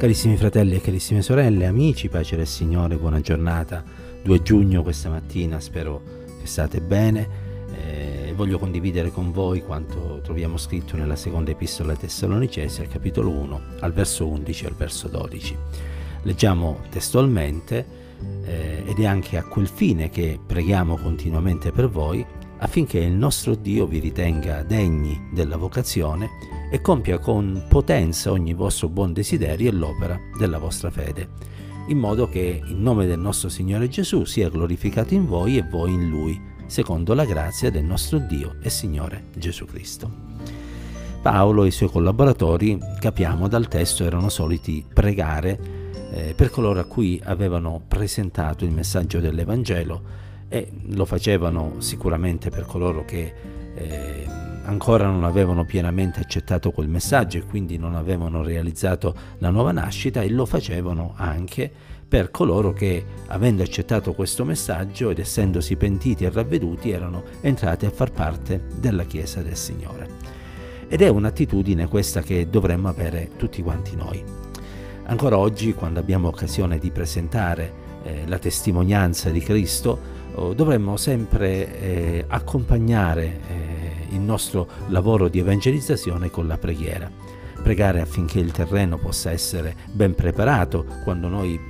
Carissimi fratelli e carissime sorelle, amici, pace del Signore, buona giornata. 2 giugno questa mattina, spero che state bene. Eh, voglio condividere con voi quanto troviamo scritto nella seconda epistola Tessalonicesi, al capitolo 1, al verso 11 e al verso 12. Leggiamo testualmente eh, ed è anche a quel fine che preghiamo continuamente per voi affinché il nostro Dio vi ritenga degni della vocazione e compia con potenza ogni vostro buon desiderio e l'opera della vostra fede, in modo che il nome del nostro Signore Gesù sia glorificato in voi e voi in Lui, secondo la grazia del nostro Dio e Signore Gesù Cristo. Paolo e i suoi collaboratori, capiamo dal testo, erano soliti pregare eh, per coloro a cui avevano presentato il messaggio dell'Evangelo e lo facevano sicuramente per coloro che eh, ancora non avevano pienamente accettato quel messaggio e quindi non avevano realizzato la nuova nascita e lo facevano anche per coloro che, avendo accettato questo messaggio ed essendosi pentiti e ravveduti, erano entrati a far parte della Chiesa del Signore. Ed è un'attitudine questa che dovremmo avere tutti quanti noi. Ancora oggi, quando abbiamo occasione di presentare eh, la testimonianza di Cristo, dovremmo sempre eh, accompagnare eh, il nostro lavoro di evangelizzazione con la preghiera. Pregare affinché il terreno possa essere ben preparato quando noi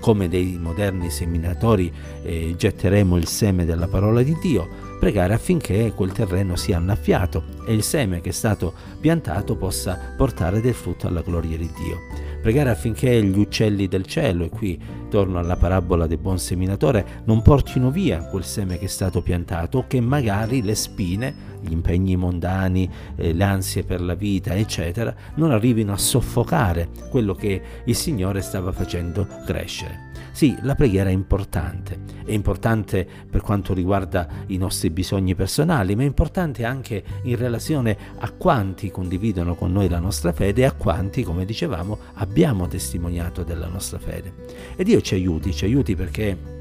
come dei moderni seminatori eh, getteremo il seme della parola di Dio, pregare affinché quel terreno sia annaffiato e il seme che è stato piantato possa portare del frutto alla gloria di Dio pregare affinché gli uccelli del cielo, e qui torno alla parabola del buon seminatore, non portino via quel seme che è stato piantato che magari le spine, gli impegni mondani, eh, le ansie per la vita, eccetera, non arrivino a soffocare quello che il Signore stava facendo crescere. Sì, la preghiera è importante, è importante per quanto riguarda i nostri bisogni personali, ma è importante anche in relazione a quanti condividono con noi la nostra fede e a quanti, come dicevamo, abbiamo testimoniato della nostra fede. E Dio ci aiuti, ci aiuti perché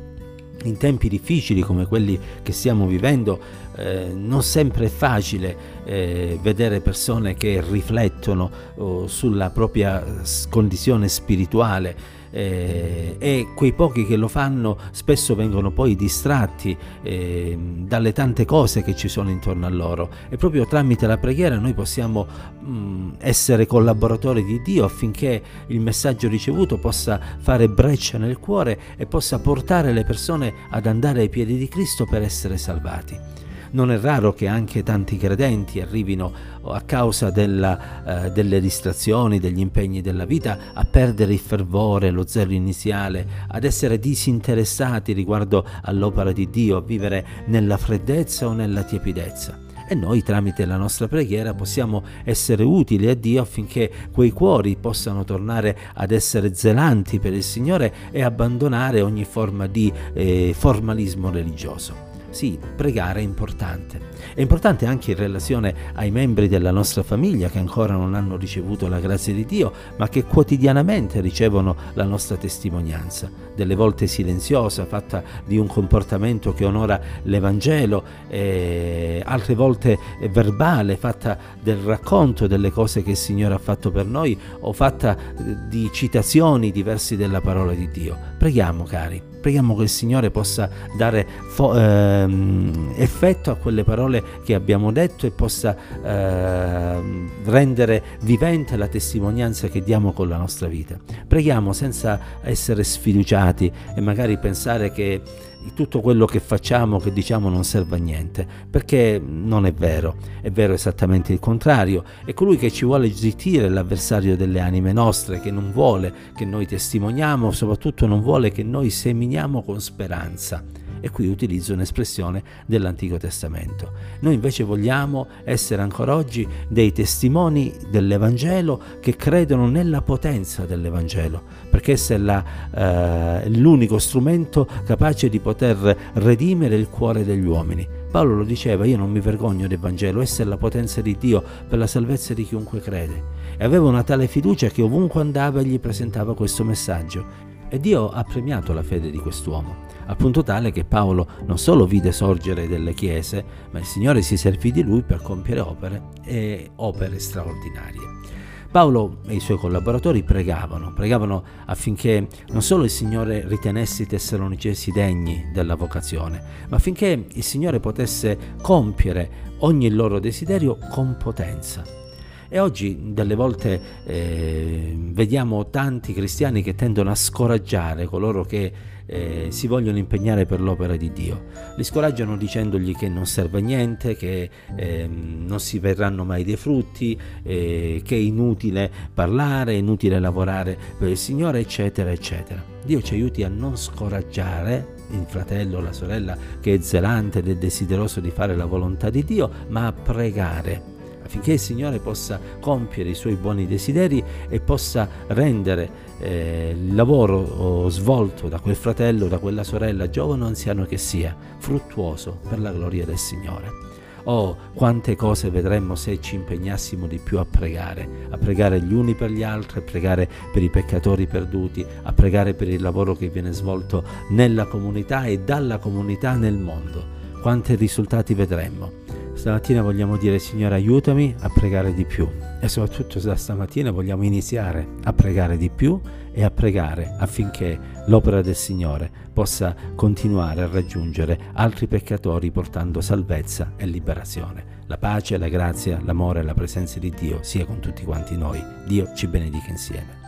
in tempi difficili come quelli che stiamo vivendo eh, non sempre è facile eh, vedere persone che riflettono oh, sulla propria condizione spirituale eh, e quei pochi che lo fanno spesso vengono poi distratti eh, dalle tante cose che ci sono intorno a loro e proprio tramite la preghiera noi possiamo mh, mm, essere collaboratori di Dio affinché il messaggio ricevuto possa fare breccia nel cuore e possa portare le persone ad andare ai piedi di Cristo per essere salvati. Non è raro che anche tanti credenti arrivino a causa della, eh, delle distrazioni, degli impegni della vita, a perdere il fervore, lo zelo iniziale, ad essere disinteressati riguardo all'opera di Dio, a vivere nella freddezza o nella tiepidezza e noi tramite la nostra preghiera possiamo essere utili a Dio affinché quei cuori possano tornare ad essere zelanti per il Signore e abbandonare ogni forma di eh, formalismo religioso. Sì, pregare è importante. È importante anche in relazione ai membri della nostra famiglia che ancora non hanno ricevuto la grazia di Dio, ma che quotidianamente ricevono la nostra testimonianza, delle volte silenziosa, fatta di un comportamento che onora l'Evangelo, altre volte verbale, fatta del racconto delle cose che il Signore ha fatto per noi o fatta di citazioni diverse della parola di Dio. Preghiamo, cari Preghiamo che il Signore possa dare fo- ehm, effetto a quelle parole che abbiamo detto e possa ehm, rendere vivente la testimonianza che diamo con la nostra vita. Preghiamo senza essere sfiduciati e magari pensare che tutto quello che facciamo, che diciamo non serve a niente, perché non è vero, è vero esattamente il contrario, è colui che ci vuole zittire l'avversario delle anime nostre, che non vuole che noi testimoniamo, soprattutto non vuole che noi seminiamo con speranza e qui utilizzo un'espressione dell'Antico Testamento. Noi invece vogliamo essere ancora oggi dei testimoni dell'Evangelo che credono nella potenza dell'Evangelo, perché esso è la, eh, l'unico strumento capace di poter redimere il cuore degli uomini. Paolo lo diceva, io non mi vergogno del Vangelo, essa è la potenza di Dio per la salvezza di chiunque crede. E aveva una tale fiducia che ovunque andava gli presentava questo messaggio. E Dio ha premiato la fede di quest'uomo al punto tale che Paolo non solo vide sorgere delle chiese, ma il Signore si servì di lui per compiere opere e opere straordinarie. Paolo e i suoi collaboratori pregavano, pregavano affinché non solo il Signore ritenesse i tessalonicesi degni della vocazione, ma affinché il Signore potesse compiere ogni loro desiderio con potenza. E oggi delle volte eh, vediamo tanti cristiani che tendono a scoraggiare coloro che eh, si vogliono impegnare per l'opera di Dio. Li scoraggiano dicendogli che non serve a niente, che eh, non si verranno mai dei frutti, eh, che è inutile parlare, è inutile lavorare per il Signore, eccetera, eccetera. Dio ci aiuti a non scoraggiare il fratello o la sorella che è zelante ed è desideroso di fare la volontà di Dio, ma a pregare affinché il Signore possa compiere i suoi buoni desideri e possa rendere eh, il lavoro svolto da quel fratello, da quella sorella, giovane o anziano che sia, fruttuoso per la gloria del Signore. Oh, quante cose vedremmo se ci impegnassimo di più a pregare, a pregare gli uni per gli altri, a pregare per i peccatori perduti, a pregare per il lavoro che viene svolto nella comunità e dalla comunità nel mondo. Quanti risultati vedremmo. Stamattina vogliamo dire Signore aiutami a pregare di più e soprattutto da stamattina vogliamo iniziare a pregare di più e a pregare affinché l'opera del Signore possa continuare a raggiungere altri peccatori portando salvezza e liberazione. La pace, la grazia, l'amore e la presenza di Dio sia con tutti quanti noi. Dio ci benedica insieme.